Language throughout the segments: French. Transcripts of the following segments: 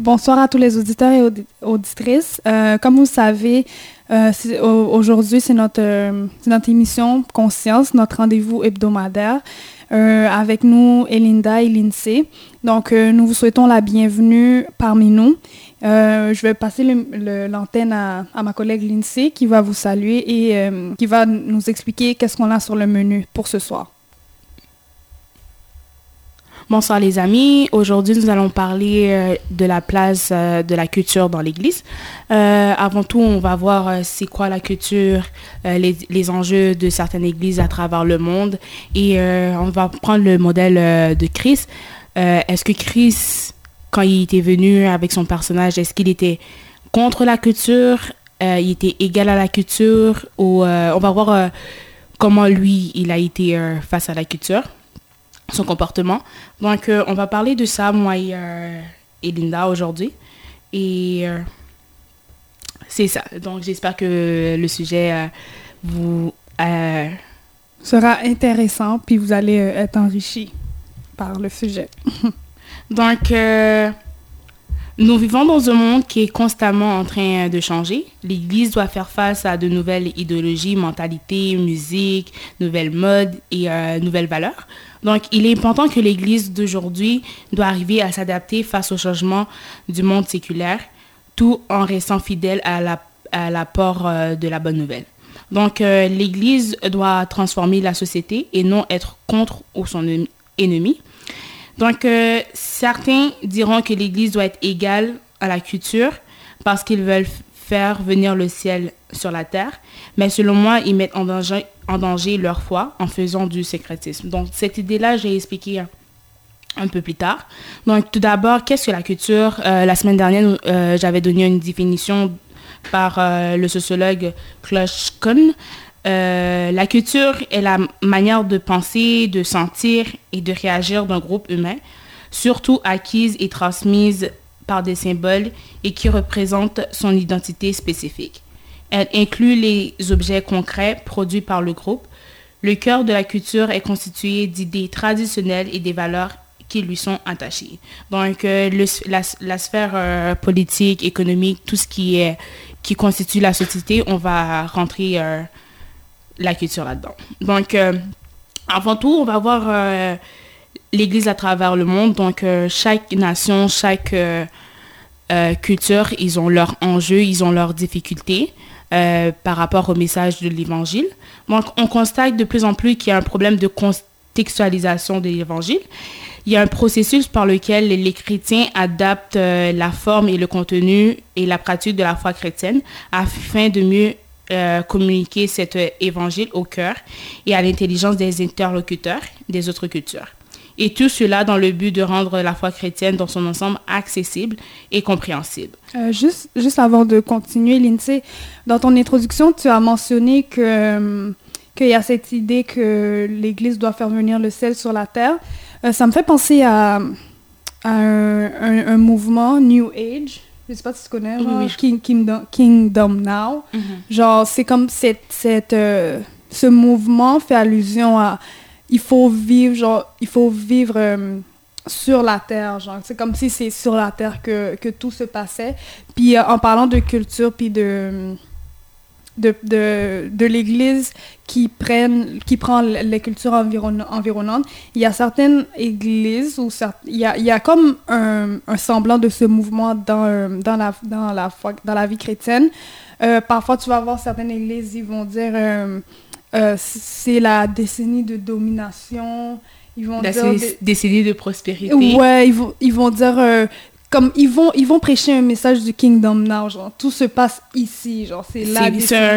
Bonsoir à tous les auditeurs et auditrices. Euh, comme vous savez, euh, aujourd'hui, c'est notre, euh, notre émission Conscience, notre rendez-vous hebdomadaire. avec nous, Elinda et Lindsay. Donc, nous vous souhaitons la bienvenue parmi nous. je vais passer l'antenne à, à, ma collègue Lindsay qui va vous saluer et qui va nous expliquer qu'est-ce qu'on a sur le menu pour ce soir. Bonsoir les amis. Aujourd'hui, nous allons parler euh, de la place euh, de la culture dans l'Église. Euh, avant tout, on va voir c'est quoi la culture, les, enjeux de certaines églises à travers le monde. Et on va prendre le modèle de Christ. est-ce que Christ, quand il était venu avec son personnage, est-ce qu'il était contre la culture? Il était égal à la culture? Ou on va voir comment lui, il a été face à la culture son comportement. Donc, euh, on va parler de ça, moi et, euh, Linda, aujourd'hui. Et euh, c'est ça. Donc, j'espère que le sujet vous... sera intéressant, puis vous allez être enrichi par le sujet. Donc, nous vivons dans un monde qui est constamment en train de changer. L'Église doit faire face à de nouvelles idéologies, mentalités, musique, nouvelles modes et nouvelles valeurs. Donc, il est important que l'Église d'aujourd'hui doit arriver à s'adapter face au changement du monde séculaire, tout en restant fidèle à l'apport euh, de la bonne nouvelle. Donc, euh, l'Église doit transformer la société et non être contre ou son ennemi. Donc, euh, certains diront que l'Église doit être égale à la culture parce qu'ils veulent faire venir le ciel sur la terre, mais selon moi, ils mettent en danger, leur foi en faisant du sécrétisme. Donc, cette idée-là, j'ai expliqué un, peu plus tard. Donc, tout d'abord, qu'est-ce que la culture euh, La semaine dernière, euh, j'avais donné une définition par le sociologue Kloshkon. La culture est la manière de penser, de sentir et de réagir d'un groupe humain, surtout acquise et transmise par des symboles et qui représentent son identité spécifique. Elle inclut les objets concrets produits par le groupe. Le cœur de la culture est constitué d'idées traditionnelles et des valeurs qui lui sont attachées. Donc, euh, la, sphère euh, politique, économique, tout ce qui, est, qui constitue la société, on va rentrer euh, la culture là-dedans. Donc, avant tout, on va voir l'Église à travers le monde. Donc, chaque nation, chaque culture, ils ont leurs enjeux, ils ont leurs difficultés. Euh, par rapport au message de l'Évangile. Donc, on constate de plus en plus qu'il y a un problème de contextualisation de l'Évangile. Il y a un processus par lequel les chrétiens adaptent euh, la forme et le contenu et la pratique de la foi chrétienne afin de mieux euh, communiquer cet évangile au cœur et à l'intelligence des interlocuteurs des autres cultures. Et tout cela dans le but de rendre la foi chrétienne dans son ensemble accessible et compréhensible. Euh, juste, juste avant de continuer, Lindsay, dans ton introduction, tu as mentionné que euh, qu'il y a cette idée que l'Église doit faire venir le ciel sur la terre. Euh, ça me fait penser à, un, mouvement New Age. Je sais pas si tu connais, genre Kingdom, Now. Mhm. Genre, c'est comme cette, cette ce mouvement fait allusion à il faut vivre, genre, il faut vivre euh, sur la terre, genre. C'est comme si c'est sur la terre que, que, tout se passait. Puis euh, en parlant de culture, puis de, de, de, de l'Église qui, prennent, qui prend les cultures environnantes, il y a certaines églises où il, y a, il y a comme un, un, semblant de ce mouvement dans, euh, dans, la, dans, la, dans la vie chrétienne. parfois, tu vas voir certaines églises, ils vont dire euh, c'est la décennie de domination. Ils vont la dire décennie de prospérité. Ouais, ils vont, ils vont dire euh, comme ils vont ils vont prêcher un message du kingdom now genre tout se passe ici genre c'est là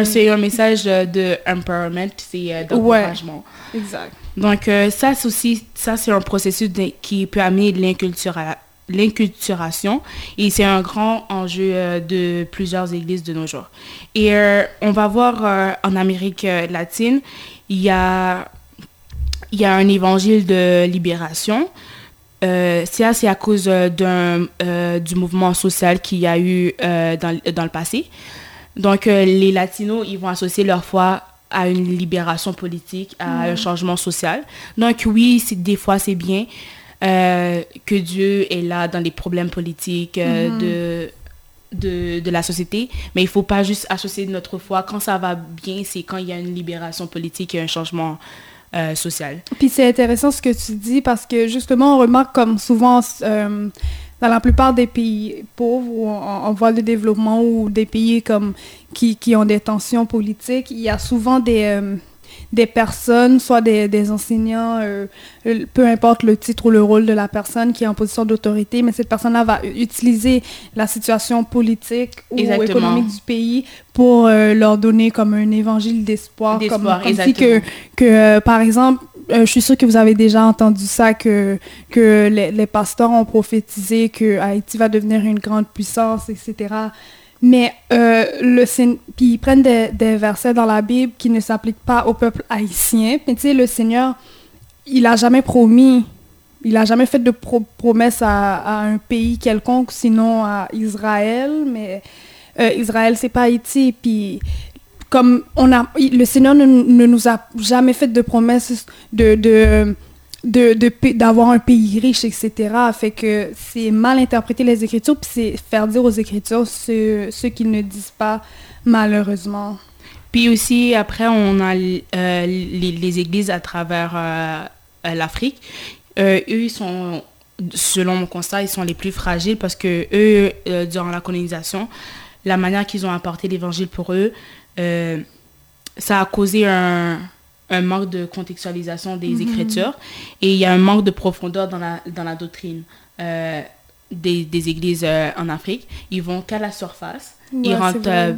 c'est un, message de empowerment c'est d'encouragement ouais, exact donc euh, ça c'est aussi ça c'est un processus qui peut amener l'inculturation l'inculturation et c'est un grand enjeu euh, de plusieurs églises de nos jours. Et euh, on va voir euh, en Amérique latine, il y a, il y a un évangile de libération. Ça, c'est à cause d'un, du mouvement social qu'il y a eu dans, dans, le passé. Donc, les latinos, ils vont associer leur foi à une libération politique, à un mm. changement social. Donc, oui, des fois, c'est bien, euh, que Dieu est là dans les problèmes politiques euh, Mhm. de, de, de la société, mais il faut pas juste associer notre foi. Quand ça va bien, c'est quand il y a une libération politique et un changement euh. Puis c'est intéressant ce que tu dis parce que justement, on remarque comme souvent euh, dans la plupart des pays pauvres ou en, en voie de développement ou des pays comme qui, qui ont des tensions politiques, il y a souvent des, euh, des personnes, soit des, des enseignants, euh, euh, peu importe le titre ou le rôle de la personne qui est en position d'autorité, mais cette personne-là va utiliser la situation politique ou Exactement. économique du pays pour euh, leur donner comme un évangile d'espoir. Comme, comme si que, que par exemple, euh, je suis sûre que vous avez déjà entendu ça, que, que les, les pasteurs ont prophétisé que Haïti va devenir une grande puissance, etc. Mais euh, le ils prennent des, des versets dans la Bible qui ne s'appliquent pas au peuple haïtien. Mais tu sais, le Seigneur, il a jamais promis, il a jamais fait de pro- promesse à, un pays quelconque, sinon à Israël. Mais euh, Israël, c'est pas Haïti. Puis comme on a, le Seigneur ne, ne nous a jamais fait de promesses de, de, de, d'avoir un pays riche, etc. Fait que c'est mal interpréter les Écritures, puis c'est faire dire aux Écritures ce, ce qu'ils ne disent pas, malheureusement. Puis aussi, après, on a euh, les, églises à travers euh, l'Afrique. Euh, eux, sont, selon mon constat, ils sont les plus fragiles parce que eux, durant la colonisation, la manière qu'ils ont apporté l'évangile pour eux, ça a causé un, un manque de contextualisation des Mhm. Écritures et il y a un manque de profondeur dans la, dans la doctrine. euh, des, des églises euh, en Afrique, ils vont qu'à la surface, ils Ouais, c'est rentrent euh,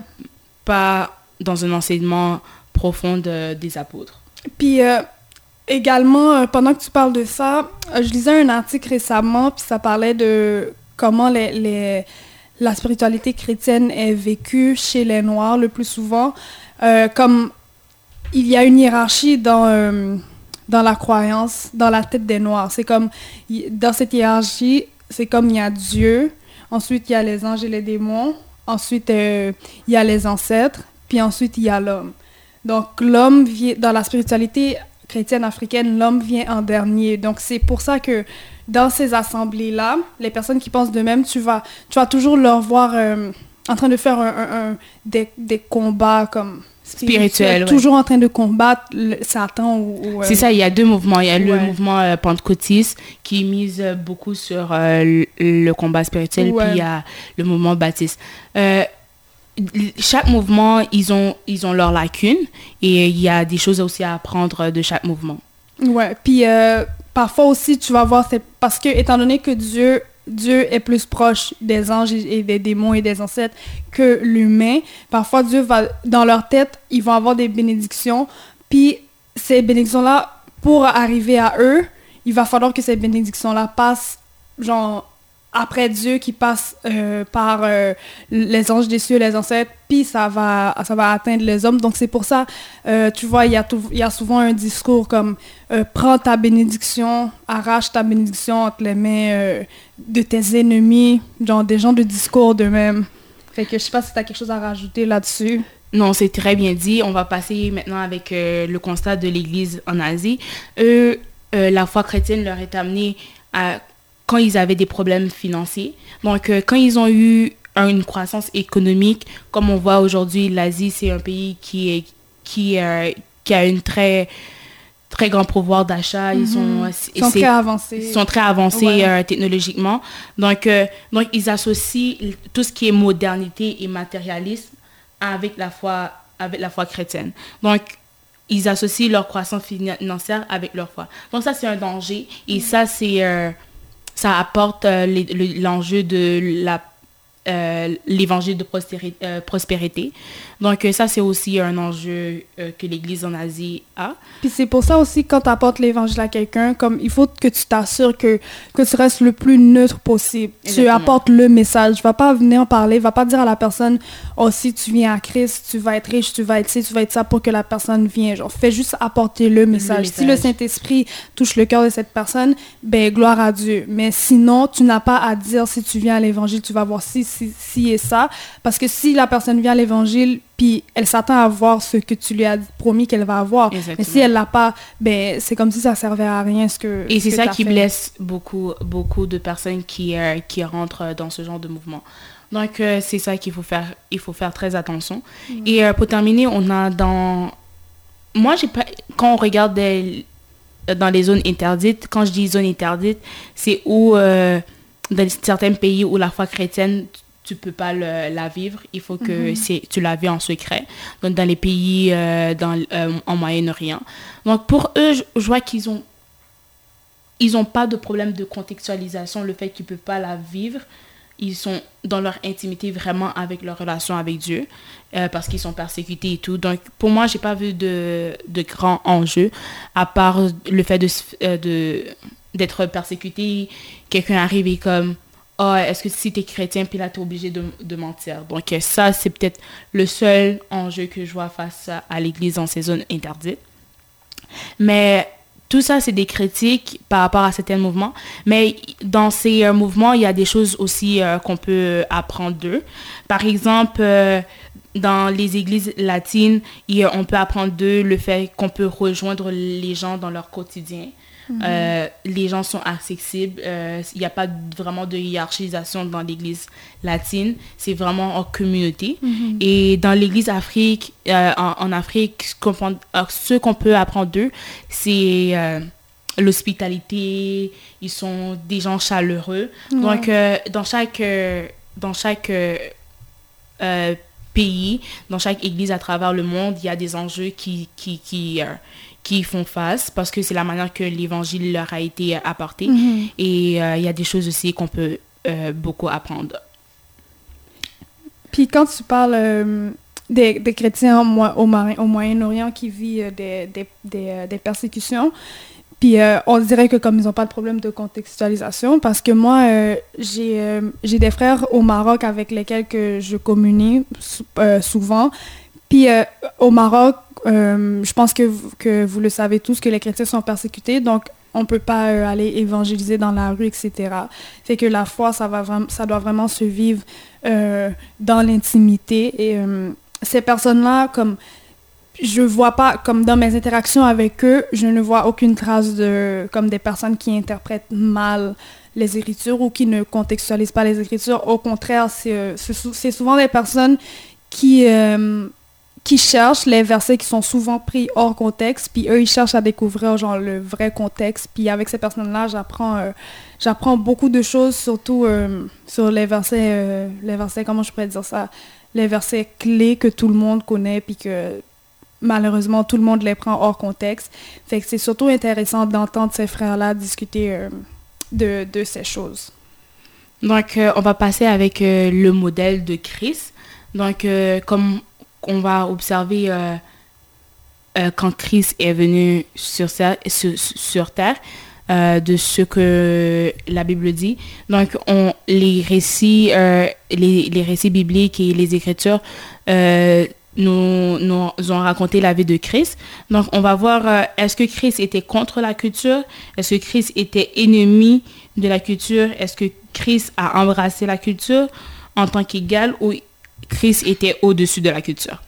pas dans un enseignement profond de- des apôtres. Puis également, pendant que tu parles de ça, je lisais un article récemment, puis ça parlait de comment les, les- la spiritualité chrétienne est vécue chez les Noirs le plus souvent. Euh, comme il y a une hiérarchie dans, euh, dans la croyance, dans la tête des Noirs. C'est comme, dans cette hiérarchie, c'est comme il y a Dieu, ensuite il y a les anges et les démons, ensuite euh, il y a les ancêtres, puis ensuite il y a l'homme. Donc l'homme dans la spiritualité chrétienne africaine, l'homme vient en dernier. Donc c'est pour ça que dans ces assemblées-là, les personnes qui pensent de même, tu vas, tu vas toujours leur voir euh, en train de faire un, des combats comme Spirituels, ouais. toujours en train de combattre le- Satan ou, ou, euh, C'est ça, il y a deux mouvements. Il y a le mouvement euh, pentecôtiste qui mise euh, beaucoup sur euh, le, combat spirituel, Ouais. puis il y a le mouvement baptiste. Chaque mouvement, ils ont, ils ont leurs lacunes et il y a des choses aussi à apprendre de chaque mouvement. Ouais, puis parfois aussi, tu vas voir, c'est parce que, étant donné que Dieu, Dieu est plus proche des anges et des démons et des ancêtres que l'humain, parfois Dieu va, dans leur tête, ils vont avoir des bénédictions, puis ces bénédictions-là, pour arriver à eux, il va falloir que ces bénédictions-là passent, genre, après Dieu qui passe euh, par euh, les anges des cieux, les ancêtres, puis ça va, ça va atteindre les hommes. Donc c'est pour ça, euh, tu vois, il y, a y a souvent un discours comme prends ta bénédiction, arrache ta bénédiction entre les mains de tes ennemis, genre des gens de discours d'eux-mêmes. Fait que je sais pas si tu as quelque chose à rajouter là-dessus. Non, c'est très bien dit. On va passer maintenant avec le constat de l'Église en Asie. Eux, la foi chrétienne leur est amenée à, quand ils avaient des problèmes financiers. Donc, euh, quand ils ont eu un- une croissance économique, comme on voit aujourd'hui, l'Asie, c'est un pays qui, est, qui, euh, qui a une très, très grand pouvoir d'achat. Ils sont, Mhm. et Ils sont très avancés. ils sont très avancés Ouais. euh, technologiquement. Donc, euh, donc, ils associent tout ce qui est modernité et matérialisme avec la foi, avec la foi chrétienne. Donc, ils associent leur croissance financière avec leur foi. Donc, ça, c'est un danger. Et ça, c'est, euh, ça apporte euh, l'enjeu de la euh, l'évangile de euh, prospérité. Donc, euh, ça, c'est aussi un enjeu que l'Église en Asie a. Puis c'est pour ça aussi, quand tu apportes l'évangile à quelqu'un, comme il faut que tu t'assures que, que tu restes le plus neutre possible. Tu apportes le message. Va pas venir en parler, va pas dire à la personne, oh, si tu viens à Christ, tu vas être riche, tu vas être ci, tu vas être ça pour que la personne vienne. Genre, fais juste apporter le message. Si le. Saint-Esprit touche le cœur de cette personne, ben, gloire à Dieu. Mais sinon, tu n'as pas à dire, si tu viens à l'évangile, tu vas voir ci, si, si et ça. Parce que si la personne vient à l'évangile, puis elle s'attend à voir ce que tu lui as promis qu'elle va avoir. Mais si elle l'a pas, ben, c'est comme si ça servait à rien ce que Et c'est ça qui blesse beaucoup, beaucoup de personnes qui, euh, qui rentrent dans ce genre de mouvement. Donc, euh, c'est ça qu'il faut faire. Il faut faire très attention. Et euh, pour terminer, on a dans... Moi, j'ai pas... Quand on regarde dans les zones interdites, quand je dis zone interdite, c'est où, dans certains pays où la foi chrétienne, tu peux pas la vivre. Il faut que mm-hmm. tu la vis en secret. Donc, dans les pays dans, en Moyen-Orient. Donc, pour eux, je, je vois qu'ils ont... Ils n'ont pas de problème de contextualisation, le fait qu'ils ne peuvent pas la vivre ils sont dans leur intimité vraiment avec leur relation avec Dieu euh, parce qu'ils sont persécutés et tout. Donc, pour moi, j'ai pas vu de, de grands enjeux à part le fait de, euh, de d'être persécuté. Quelqu'un arrive et comme, oh, est-ce que si tu es chrétien, puis là, tu es obligé de, de, mentir. Donc, ça, c'est peut-être le seul enjeu que je vois face à, l'Église dans ces zones interdites. Mais tout ça, c'est des critiques par rapport à certains mouvements. Mais dans ces euh, mouvements, il y a des choses aussi euh, qu'on peut apprendre d'eux. Par exemple, euh, dans les églises latines, on peut apprendre d'eux le fait qu'on peut rejoindre les gens dans leur quotidien. Euh, les gens sont accessibles. Il euh, n'y a pas vraiment de hiérarchisation dans l'église latine. C'est vraiment en communauté. Mhm. Et dans l'église Afrique, euh, en, Afrique, ce qu'on peut apprendre d'eux, c'est l'hospitalité. Ils sont des gens chaleureux. Donc, dans chaque, dans chaque pays, dans chaque église à travers le monde, il y a des enjeux qui, qui, qui, qui font face parce que c'est la manière que l'évangile leur a été apporté. Mhm. Et euh, il y a des choses aussi qu'on peut euh, beaucoup apprendre. Puis quand tu parles euh, des, des, chrétiens au, au Moyen-Orient qui vivent des, des, des, persécutions, puis on dirait que comme ils n'ont pas de problème de contextualisation, parce que moi, j'ai j'ai des frères au Maroc avec lesquels que je communie souvent. Puis au Maroc, euh, je pense que, que vous le savez tous, que les chrétiens sont persécutés, donc on ne peut pas euh, aller évangéliser dans la rue, etc. C'est que la foi, ça, va ça doit vraiment se vivre euh, dans l'intimité. Et ces personnes-là, comme je vois pas, comme dans mes interactions avec eux, je ne vois aucune trace de, comme des personnes qui interprètent mal les écritures ou qui ne contextualisent pas les écritures. Au contraire, c'est souvent des personnes qui qui cherchent les versets qui sont souvent pris hors contexte, puis eux, ils cherchent à découvrir genre le vrai contexte. Puis avec ces personnes-là, j'apprends euh, beaucoup de choses, surtout euh, sur les versets, euh, les versets, comment je pourrais dire ça, les versets clés que tout le monde connaît, puis que malheureusement tout le monde les prend hors contexte. Fait que c'est surtout intéressant d'entendre ces frères-là discuter de, de, ces choses. Donc, on va passer avec le modèle de Chris. Donc, comme qu'on va observer euh, euh, quand Christ est venu sur, Terre, euh, de ce que la Bible dit. Donc, on, les, récits, les, bibliques et les Écritures nous, nous ont raconté la vie de Christ. Donc, on va voir, est-ce que Christ était contre la culture? Est-ce que Christ était ennemi de la culture? Est-ce que Christ a embrassé la culture en tant qu'égal ou Christ était au-dessus de la culture.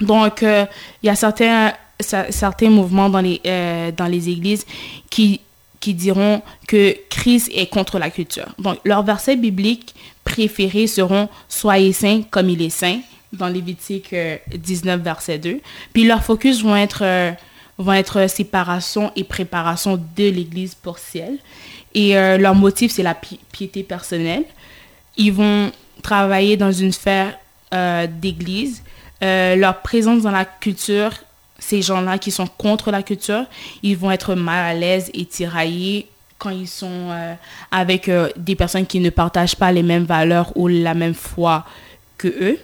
Donc, euh, il y a certains, certains mouvements dans les, euh, dans les églises qui, qui diront que Christ est contre la culture. Donc, leurs versets bibliques préférés seront Soyez saints comme il est saint, dans Lévitique 19, euh, verset 2. Puis leurs focus vont être, vont être séparation et préparation de l'Église pour ciel. Et leur motif, c'est la piété personnelle. Ils vont travailler dans une sphère euh, d'église. Euh, leur présence dans la culture, ces gens-là qui sont contre la culture, ils vont être mal à l'aise et tiraillés quand ils sont euh, avec des personnes qui ne partagent pas les mêmes valeurs ou la même foi que eux.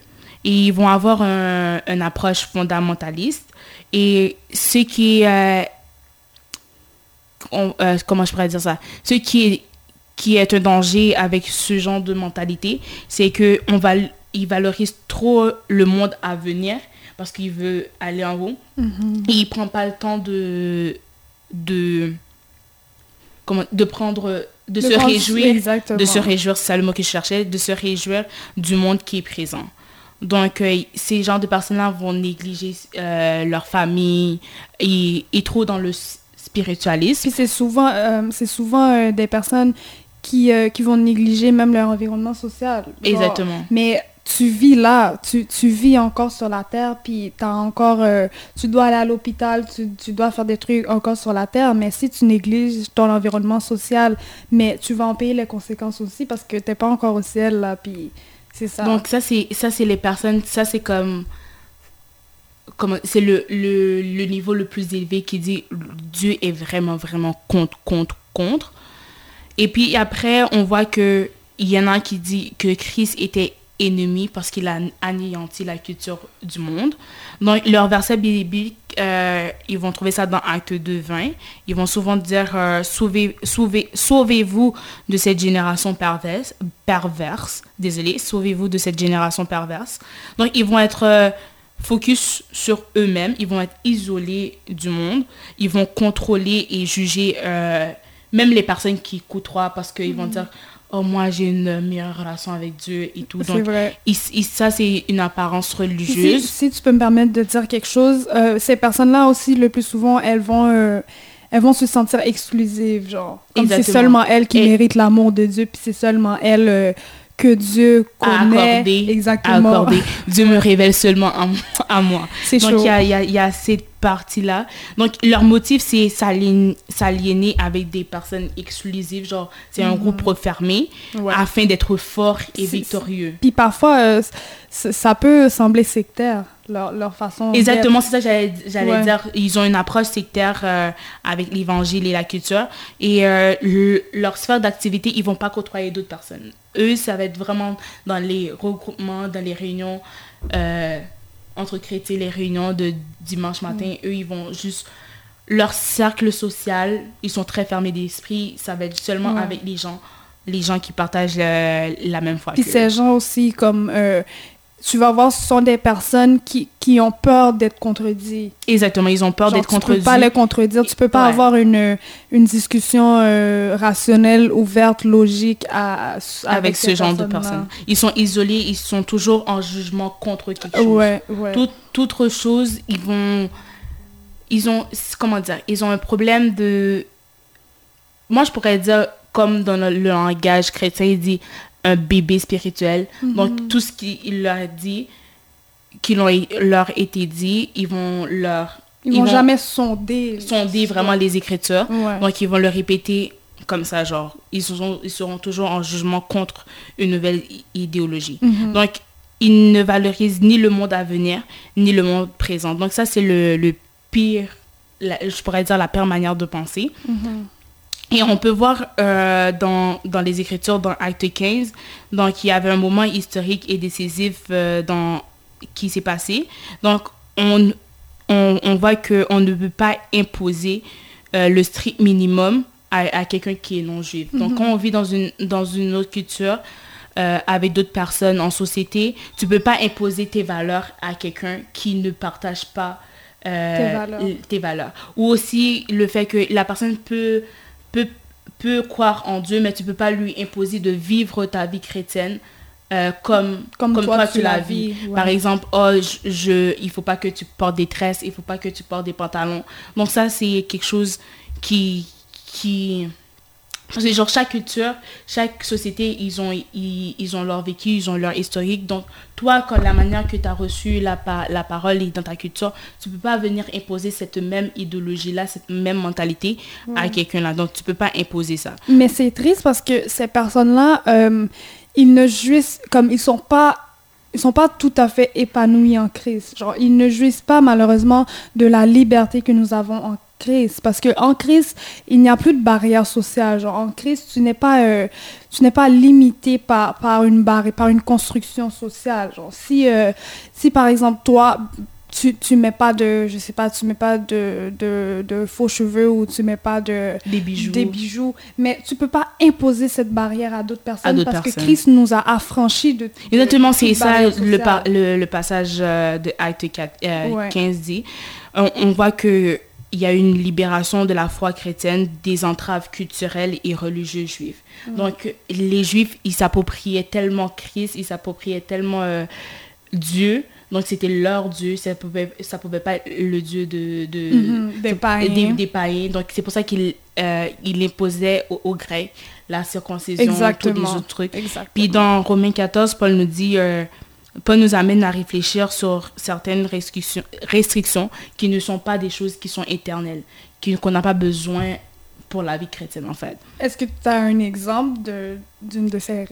Et ils vont avoir un, une approche fondamentaliste. Et ce qui comment je pourrais dire ça? Ce qui est qui est un danger avec ce genre de mentalité, c'est que on va, il valorise trop le monde à venir parce qu'il veut aller en haut. Mm-hmm. Et il prend pas le temps de, de, comment, de prendre de, De se réjouir, exactement. de se réjouir, c'est ça le mot que je cherchais, de se réjouir du monde qui est présent. Donc, euh, ces genres de personnes-là vont négliger euh, leur famille et, et trop dans le spiritualisme. Puis c'est souvent, euh, c'est souvent des personnes qui, euh, qui vont négliger même leur environnement social. Genre, Exactement. Mais tu vis là, tu, tu vis encore sur la terre, puis t'as encore, euh, tu dois aller à l'hôpital, tu, tu dois faire des trucs encore sur la terre, mais si tu négliges ton environnement social, mais tu vas en payer les conséquences aussi parce que t'es pas encore au ciel là, puis c'est ça. Donc, ça, c'est ça c'est les personnes, ça, c'est comme. comme c'est le, le, le niveau le plus élevé qui dit Dieu est vraiment, vraiment contre, contre, contre. Et puis après, on voit que il y en a qui dit que Christ était ennemi parce qu'il a anéanti la culture du monde. Donc, leur verset biblique, euh, ils vont trouver ça dans Acte 2, 20. Ils vont souvent dire euh, sauvez, sauvez, sauvez-vous de cette génération perverse. Désolé, sauvez-vous de cette génération perverse. Donc, ils vont être euh, focus sur eux-mêmes. Ils vont être isolés du monde. Ils vont contrôler et juger même les personnes qui côtoient parce qu'ils vont dire oh moi j'ai une meilleure relation avec Dieu et tout. c'est Donc vrai. ça c'est une apparence Puis Si, religieuse. si tu peux me permettre de dire quelque chose, euh, ces personnes-là aussi, le plus souvent, elles vont, euh, elles vont se sentir exclusives, genre. Comme c'est seulement elles qui Et- méritent l'amour de Dieu, puis c'est seulement elles euh, que Dieu connaît. accorder, Exactement. accorder. Dieu me révèle seulement à, moi. C'est Donc il y a, y, y cette partie-là. Donc leur motif c'est s'alien- s'aliéner avec des personnes exclusives, genre c'est un groupe refermé Ouais. afin d'être fort et C'est- victorieux. Puis parfois, euh, ça peut sembler sectaire, leur, leur façon d'être. Exactement, c'est ça que j'allais j'allais Ouais. dire. Ils ont une approche sectaire euh, avec l'évangile et la culture. Et euh, le- leur sphère d'activité, ils vont pas côtoyer d'autres personnes. Eux, ça va être vraiment dans les regroupements, dans les réunions euh, entre chrétiens, les réunions de dimanche matin. Eux, ils vont juste... Leur cercle social, ils sont très fermés d'esprit. Ça va être seulement avec les gens, les gens qui partagent le- la même foi. Puis ces gens aussi, comme euh, tu vas voir, ce sont des personnes qui, qui ont peur d'être contredits. Exactement, ils ont peur d'être Tu contredits. peux pas les contredire. Tu peux pas Ouais. avoir une, une discussion euh, rationnelle, ouverte, logique à, avec, ce genre de personnes. Ils sont isolés, ils sont toujours en jugement contre quelque chose. Ouais, ouais. Toute autre chose, ils vont... Ils ont... Comment dire Ils ont un problème de... Moi, je pourrais dire, comme dans le, le langage chrétien, il dit un bébé spirituel. Mhm. Donc, tout ce qu'il leur a dit, qui leur, leur été dit, ils vont leur... Ils, vont jamais sonder. sonder vraiment les écritures. Ouais. Donc, ils vont le répéter comme ça, genre, ils seront, ils seront toujours en jugement contre une nouvelle idéologie. Mhm. Donc, ils ne valorisent ni le monde à venir, ni le monde présent. Donc, ça, c'est le, le pire, la- je pourrais dire la pire manière de penser. Mhm. Et on peut voir euh, dans, dans les Écritures, dans Acte 15, donc il y avait un moment historique et décisif euh, dans, qui s'est passé. Donc, on, on, on voit qu'on ne peut pas imposer euh, le strict minimum à, à quelqu'un qui est non-juif. Donc, quand on vit dans une, dans une autre culture, euh, avec d'autres personnes en société, tu peux pas imposer tes valeurs à quelqu'un qui ne partage pas euh, Tes valeurs. l- tes valeurs. Ou aussi le fait que la personne peut, peut, peut croire en Dieu, mais tu peux pas lui imposer de vivre ta vie chrétienne euh, comme, Comme comme, toi, toi, tu la la vis. vis, ouais. Par exemple, oh, je, je- il faut pas que tu portes des tresses, il faut pas que tu portes des pantalons. Donc ça, c'est quelque chose qui... qui parce que genre chaque culture, chaque société, ils ont, ils, ils ont leur vécu, ils ont leur historique. Donc toi, quand la manière que tu as reçu la, la parole est dans ta culture, tu peux pas venir imposer cette même idéologie-là, cette même mentalité à quelqu'un là. Donc tu peux pas imposer ça. Mais c'est triste parce que ces personnes-là, euh, ils ne jouissent comme ils sont pas ils sont pas tout à fait épanouis en Christ. Genre ils ne jouissent pas malheureusement de la liberté que nous avons en Christ parce que en Christ, il n'y a plus de barrière sociale. Genre en Christ, tu n'es pas euh, tu n'es pas limité par par une barrière par une construction sociale. Genre si euh, si par exemple toi tu, tu mets pas de je sais pas tu mets pas de, de, de faux cheveux ou tu mets pas de Des bijoux. des bijoux, mais tu peux pas imposer cette barrière à d'autres personnes parce que. Christ nous a affranchis de. de Exactement, c'est ça le, par- le, le passage euh, de Acte 4, euh, Ouais. 15 dit. On, on voit que il y a une libération de la foi chrétienne des entraves culturelles et religieuses juives. Mm. Donc, les juifs, ils s'appropriaient tellement Christ, ils s'appropriaient tellement euh, Dieu. Donc, c'était leur Dieu, ça pouvait, ça pouvait pas être le Dieu de, de mm-hmm. des, païens. Des, païens. Donc, c'est pour ça qu'il euh, il imposait aux, Grecs la circoncision, Exactement. tous les autres trucs. Puis dans Romains 14, Paul nous dit... Euh, Paul nous amène à réfléchir sur certaines restrictions, restrictions qui ne sont pas des choses qui sont éternelles, qu'on n'a pas besoin pour la vie chrétienne, en fait. Est-ce que tu as un exemple d'une de, ces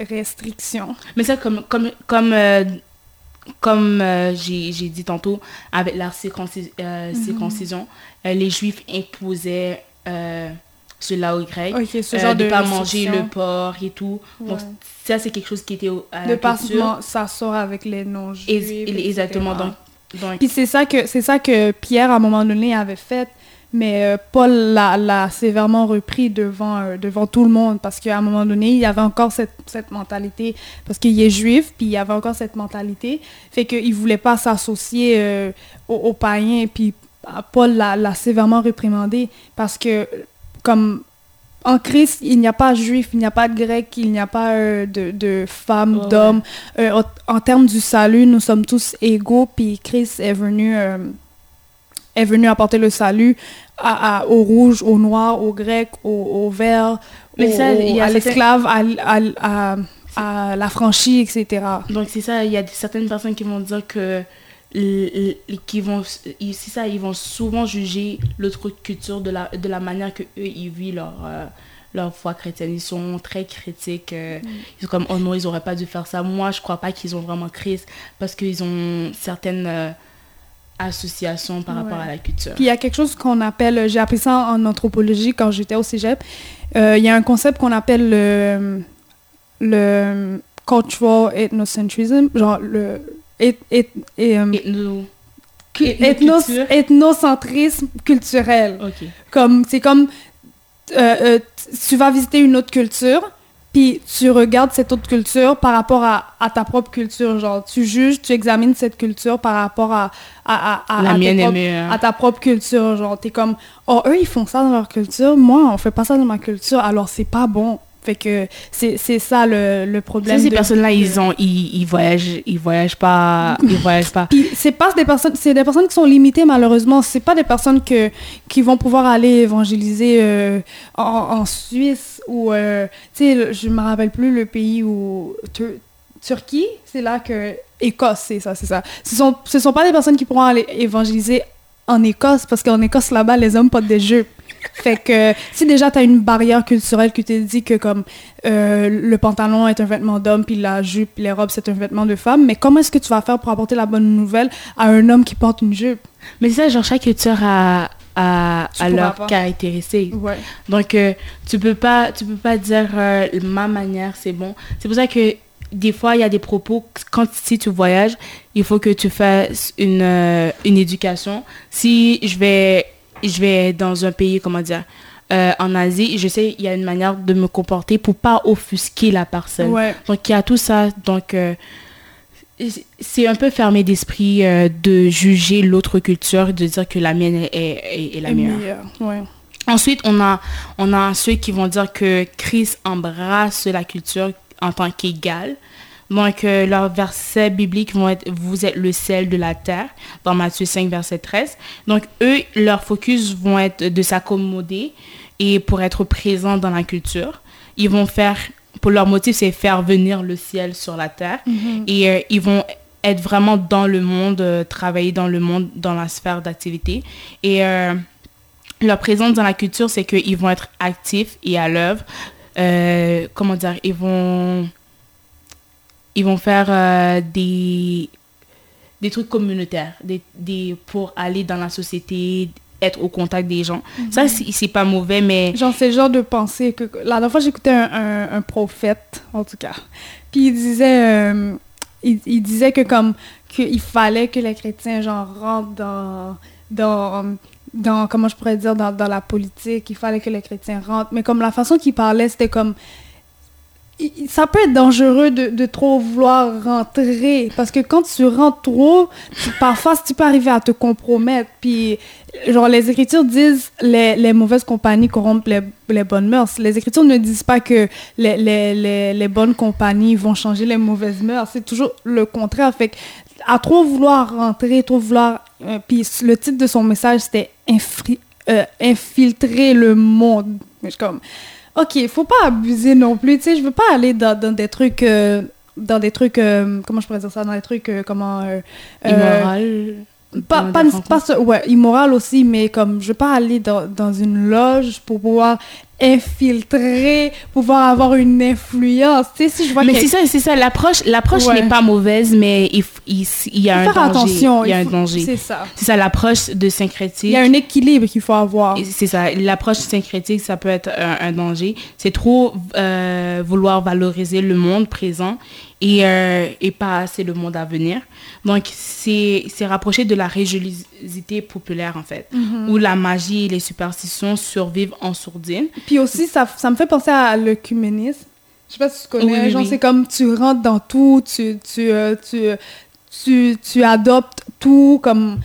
restrictions? Mais ça, comme, comme, comme, euh, comme euh, j'ai dit tantôt, avec la euh, mhm. circoncision, les Juifs imposaient cela au grec, ce genre de ne pas manger le porc et tout. Donc, ça, c'est quelque chose qui était à de pas ça sort avec les non-juifs. Exactement. Donc, donc... Puis c'est ça, que, ça que Pierre, à un moment donné, avait fait. Mais euh, Paul l'a sévèrement repris devant, euh, devant tout le monde parce qu'à un moment donné, il y avait encore cette, cette mentalité, parce qu'il est juif, puis il y avait encore cette mentalité, fait qu'il ne voulait pas s'associer euh, aux, païens. Puis Paul l'a sévèrement réprimandé parce que, comme en Christ, il n'y a pas juif, il n'y a pas de grec, il n'y a pas euh, de, de femmes, d'hommes. Euh, en termes du salut, nous sommes tous égaux, puis Christ est venu, euh, est venu apporter le salut à, à, au rouge, au noir, au grec, au, au vert, à l'esclave, à, à, l'affranchi, etc. Donc c'est ça, il y a certaines personnes qui vont dire que qui vont ici ça ils vont souvent juger l'autre culture de la de la manière que eux ils vivent leur euh, leur foi chrétienne. Ils sont très critiques euh, mm. ils sont comme oh non ils auraient pas dû faire ça. Moi je crois pas qu'ils ont vraiment Christ parce qu'ils ont certaines euh, associations par rapport à la culture. Puis il y a quelque chose qu'on appelle j'ai appris ça en anthropologie quand j'étais au cégep. Il y a un concept qu'on appelle le le cultural ethnocentrism genre le et, et, et, euh, ethnocentrisme culturel. Comme, c'est comme, euh, euh, tu vas visiter une autre culture, puis tu regardes cette autre culture par rapport à, à, ta propre culture. Genre, tu juges, tu examines cette culture par rapport à, à, à, La mienne à ta propre culture. Genre, t'es comme, oh, eux, ils font ça dans leur culture, moi, on fait pas ça dans ma culture, alors c'est pas bon. Fait que c'est ça le, le problème. ces personnes-là, ils ont ils, ils, voyagent ils voyagent pas ils voyagent pas. c'est pas des personnes c'est des personnes qui sont limitées malheureusement. C'est pas des personnes que qui vont pouvoir aller évangéliser euh, en, en, Suisse ou euh, tu sais je me rappelle plus le pays où Turquie, c'est là que Écosse, c'est ça, c'est ça. Ce sont ce sont pas des personnes qui pourront aller évangéliser en Écosse parce qu'en Écosse là-bas les hommes portent des jupes. Fait que si déjà tu as une barrière culturelle qui te dit que comme euh, le pantalon est un vêtement d'homme, puis la jupe, les robes, c'est un vêtement de femme, mais comment est-ce que tu vas faire pour apporter la bonne nouvelle à un homme qui porte une jupe? Mais c'est ça, genre chaque culture a, a, a leur caractéristique. Ouais. Donc euh, tu peux pas tu peux pas dire euh, ma manière c'est bon. C'est pour ça que des fois, il y a des propos, quand si tu voyages, il faut que tu fasses une, une éducation. Si je vais je vais dans un pays, comment dire, euh, en Asie, je sais, il y a une manière de me comporter pour pas offusquer la personne. Donc, il y a tout ça. Donc, euh, c'est un peu fermé d'esprit euh, de juger l'autre culture, de dire que la mienne est, est, la meilleure. Ensuite, on a, on a ceux qui vont dire que Christ embrasse la culture en tant qu'égal. Donc, euh, leurs versets bibliques vont être Vous êtes le sel de la terre, dans Matthieu 5, verset 13. Donc, eux, leur focus vont être de s'accommoder et pour être présents dans la culture. Ils vont faire, pour leur motif, c'est faire venir le ciel sur la terre. Mm-hmm. Et euh, ils vont être vraiment dans le monde, euh, travailler dans le monde, dans la sphère d'activité. Et leur présence dans la culture, c'est qu'ils vont être actifs et à l'œuvre. comment dire? Ils vont ils vont faire euh, des, des trucs communautaires des, des, pour aller dans la société, être au contact des gens. Mhm. Ça, c'est pas mauvais, mais... Genre, c'est genre de pensée que... La dernière fois, j'écoutais un, un, prophète, en tout cas. Puis il disait... Euh, il, il, disait que comme... qu'il fallait que les chrétiens, genre, rentrent dans... dans dans, comment je pourrais dire, dans, dans la politique, il fallait que les chrétiens rentrent. Mais comme la façon qu'il parlait, c'était comme ça peut être dangereux de, trop vouloir rentrer parce que quand tu rentres trop, parfois tu peux arriver à te compromettre. Puis, genre, les Écritures disent les, les mauvaises compagnies corrompent les, bonnes mœurs. Les Écritures ne disent pas que les, bonnes compagnies vont changer les mauvaises mœurs. C'est toujours le contraire. Fait à trop vouloir rentrer, trop vouloir. Euh, puis, le titre de son message, c'était euh, Infiltrer le monde. Je suis comme OK, faut pas abuser non plus. Tu sais, je veux pas aller dans, des trucs. Euh, dans des trucs. Euh, comment je pourrais dire ça Dans des trucs. Euh, comment. Immoral. Pas, pas, pas, ouais, immoral aussi, mais comme je veux pas aller dans, dans une loge pour pouvoir infiltrer, pouvoir avoir une influence. Tu sais, si je vois mais c'est ça, c'est ça. L'approche, l'approche n'est pas mauvaise, mais il, il, il y a un faire danger. Attention, il y a un danger. C'est ça. C'est ça, l'approche de syncrétique. Il y a un équilibre qu'il faut avoir. C'est ça. L'approche syncrétique, ça peut être un, un danger. C'est trop euh, vouloir valoriser le monde présent et, euh, et pas assez le monde à venir. Donc, c'est rapproché de la religiosité populaire, en fait, Mhm. où la magie et les superstitions survivent en sourdine. Puis aussi, ça, ça me fait penser à l'œcuménisme. Je sais pas si tu connais. Oui, oui, genre, oui. c'est comme tu rentres dans tout, tu, tu, euh, tu, tu, tu adoptes comme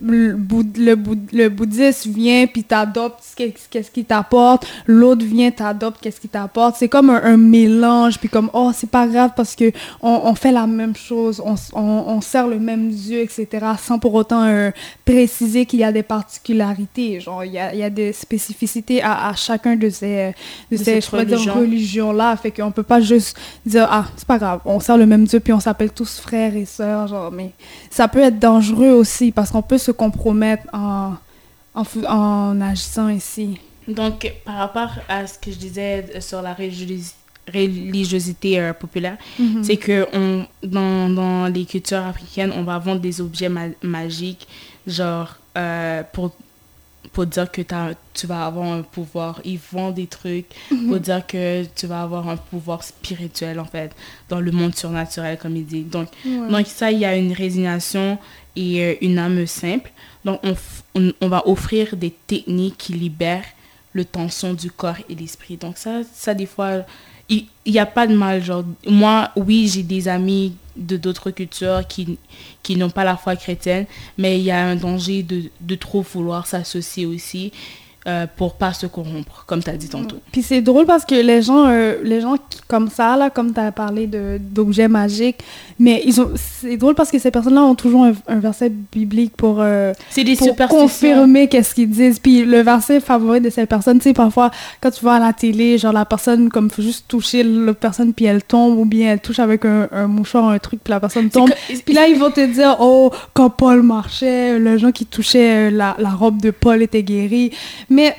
le, le, le bouddhisme vient, puis t'adoptes qu'est- qu'est-ce qu'il t'apporte, l'autre vient, t'adopte qu'est-ce qu'il t'apporte. C'est comme un, un mélange, puis comme, oh, c'est pas grave parce que on, on fait la même chose, on, on, on sert le même Dieu, etc., sans pour autant euh, préciser qu'il y a des particularités. Genre, il y a, il y a des spécificités à, à chacun de ces, de De ces cette je pourrais dire, religion. religions-là. Fait qu'on peut pas juste dire, ah, c'est pas grave, on sert le même Dieu, puis on s'appelle tous frères et sœurs, genre, mais ça peut être dangereux aussi, parce qu'on peut se compromettre en, en, agissant ici. Donc, par rapport à ce que je disais sur la religiosi- religiosité euh, populaire, Mhm. c'est que on, dans, dans les cultures africaines, on va vendre des objets ma- magiques, genre euh, pour, pour dire que tu vas avoir un pouvoir. Ils vendent des trucs pour dire que tu vas avoir un pouvoir spirituel, en fait, dans le monde surnaturel, comme il dit. Donc, Ouais. donc ça, il y a une résignation et euh, une âme simple. Donc, on, f- on, on va offrir des techniques qui libèrent le tension du corps et l'esprit. Donc, ça, ça des fois, il n'y a pas de mal. Genre, moi, oui, j'ai des amis de d'autres cultures qui, n'ont pas la foi chrétienne, mais il y a un danger de trop vouloir s'associer aussi euh, pour pas se corrompre, comme tu as dit tantôt. Puis c'est drôle parce que les gens, euh, les gens qui- comme ça, là, comme tu as parlé de- d'objets magiques, mais ils ont, c'est drôle parce que ces personnes-là ont toujours un, un verset biblique pour, euh, des pour confirmer qu'est-ce qu'ils disent. Puis le verset favori de ces personnes, tu sais, parfois, quand tu vois à la télé, genre la personne, comme, faut juste toucher l'autre personne, puis elle tombe, ou bien elle touche avec un, un mouchoir, un truc, puis la personne tombe. que- Puis là, ils vont te dire, oh, quand Paul marchait, les gens qui touchaient euh, la, la robe de Paul étaient guéris. Mais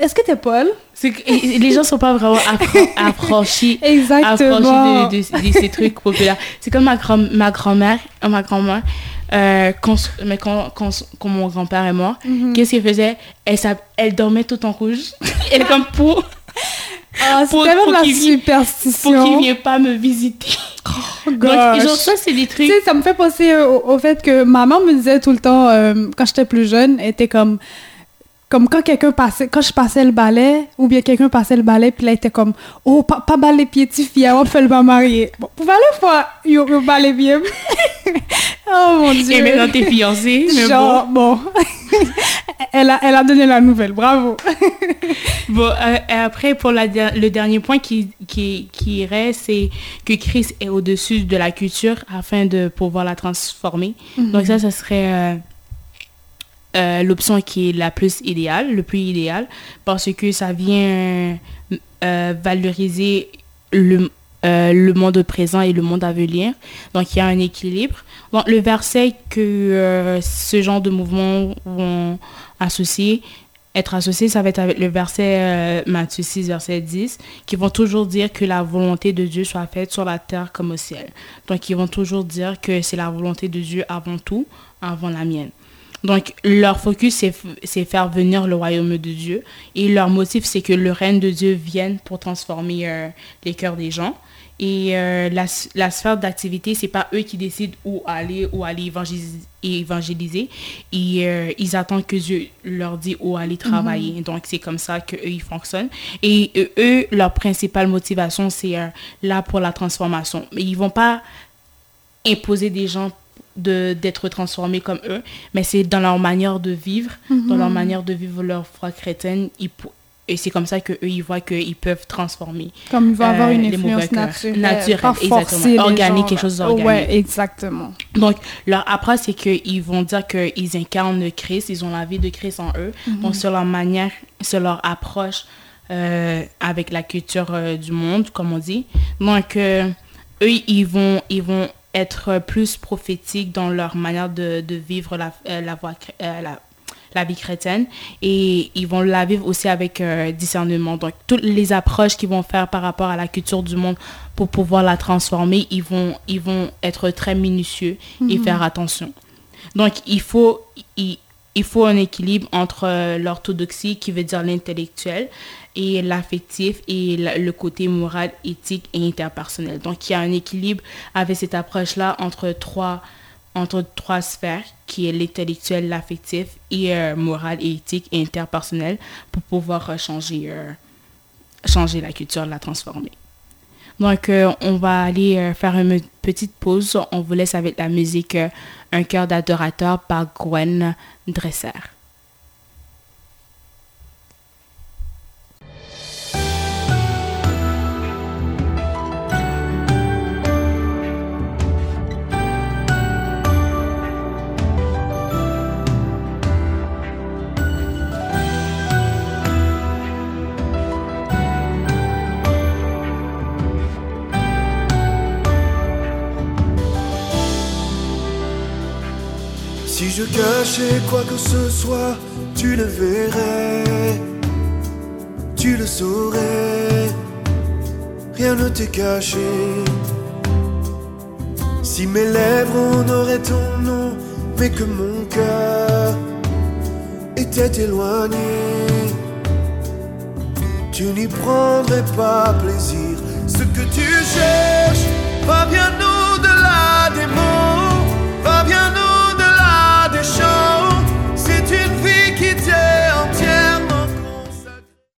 est-ce que t'es Paul? c'est que- les gens sont pas vraiment affran- affranchis Exactement. affranchis de, de- de ces trucs populaires. C'est comme ma, grand, ma grand-mère, euh, ma grand-mère, euh, quand, mais quand, quand, quand mon grand-père est mort, Mhm. qu'est-ce qu'elle faisait? Elle, dormait tout en rouge. Elle est comme pour, Ah, c'est tellement pour de la qu'il vienne- pour superstition. qu'il vienne pas me visiter. Oh, Donc, gosh. genre, ça, c'est des Tu trucs. sais, ça me fait penser euh, au, au fait que ma mère me disait tout le temps, euh, quand j'étais plus jeune, elle était comme, comme quand quelqu'un passait, quand je passais le balai, ou bien quelqu'un passait le balai, puis là, elle était comme, oh, pas, pas balai pied fille, on fait le pas marier. Bon, pour aller fois, yo, yo balai bien. oh mon dieu. Et maintenant, t'es fiancée. mais Genre, bon. elle, a, elle a donné la nouvelle, bravo. Bon, euh, et après, pour la le dernier point qui, qui, qui irait, c'est que Christ est au-dessus de la culture afin de pouvoir la transformer. Donc ça, ça serait euh, euh, l'option qui est la plus idéale, le plus idéal, parce que ça vient euh, valoriser le, euh, le monde présent et le monde à venir. Donc il y a un équilibre. Donc le verset que ce genre de mouvements vont associer, être associé, ça va être avec le verset Matthieu 6, verset 10, qui vont toujours dire que la volonté de Dieu soit faite sur la terre comme au ciel. Donc, ils vont toujours dire que c'est la volonté de Dieu avant tout, avant la mienne. Donc, leur focus, c'est faire venir le royaume de Dieu. Et leur motif, c'est que le règne de Dieu vienne pour transformer euh, les cœurs des gens. Et euh, la, la, sphère d'activité, c'est pas eux qui décident où aller, où aller évangéliser. évangéliser. Et euh, ils attendent que Dieu leur dise où aller travailler. Mhm. Donc, c'est comme ça qu'eux, ils fonctionnent. Et eux, leur principale motivation, c'est là pour la transformation. Mais ils vont pas imposer des gens d'être transformés comme eux, mais c'est dans leur manière de vivre, dans leur mhm. manière de vivre leur foi chrétienne, ils, et c'est comme ça qu'eux, ils voient qu'ils peuvent transformer. Comme ils vont avoir euh, une influence naturelle. Naturelle, exactement. Organique, quelque chose d'organique. Ouais, exactement. Donc, leur approche, c'est qu'ils vont dire qu'ils incarnent Christ, ils ont la vie de Christ en eux. Mhm. Donc, sur leur manière, sur leur approche euh, avec la culture euh, du monde, comme on dit. Donc, eux, ils vont, ils vont être plus prophétiques dans leur manière de, de vivre la, la, voie, la la vie chrétienne et ils vont la vivre aussi avec euh, discernement. Donc, toutes les approches qu'ils vont faire par rapport à la culture du monde pour pouvoir la transformer, ils vont, ils vont être très minutieux et mhm. faire attention. Donc, il faut, il, il faut un équilibre entre euh, l'orthodoxie, qui veut dire l'intellectuel, et l'affectif et le côté moral, éthique et interpersonnel. Donc, il y a un équilibre avec cette approche-là entre trois entre trois sphères, qui est l'intellectuel, l'affectif et euh, moral et éthique et interpersonnel, pour pouvoir changer, euh, changer la culture, la transformer. Donc, euh, on va aller faire une petite pause. On vous laisse avec la musique Un cœur d'adorateur par Gwen Dresser. Cachais quoi que ce soit, tu le verrais, tu le saurais, rien ne t'est caché. Si mes lèvres en auraient ton nom, mais que mon cœur était éloigné, tu n'y prendrais pas plaisir. Ce que tu cherches va bien au-delà des mots, va bien au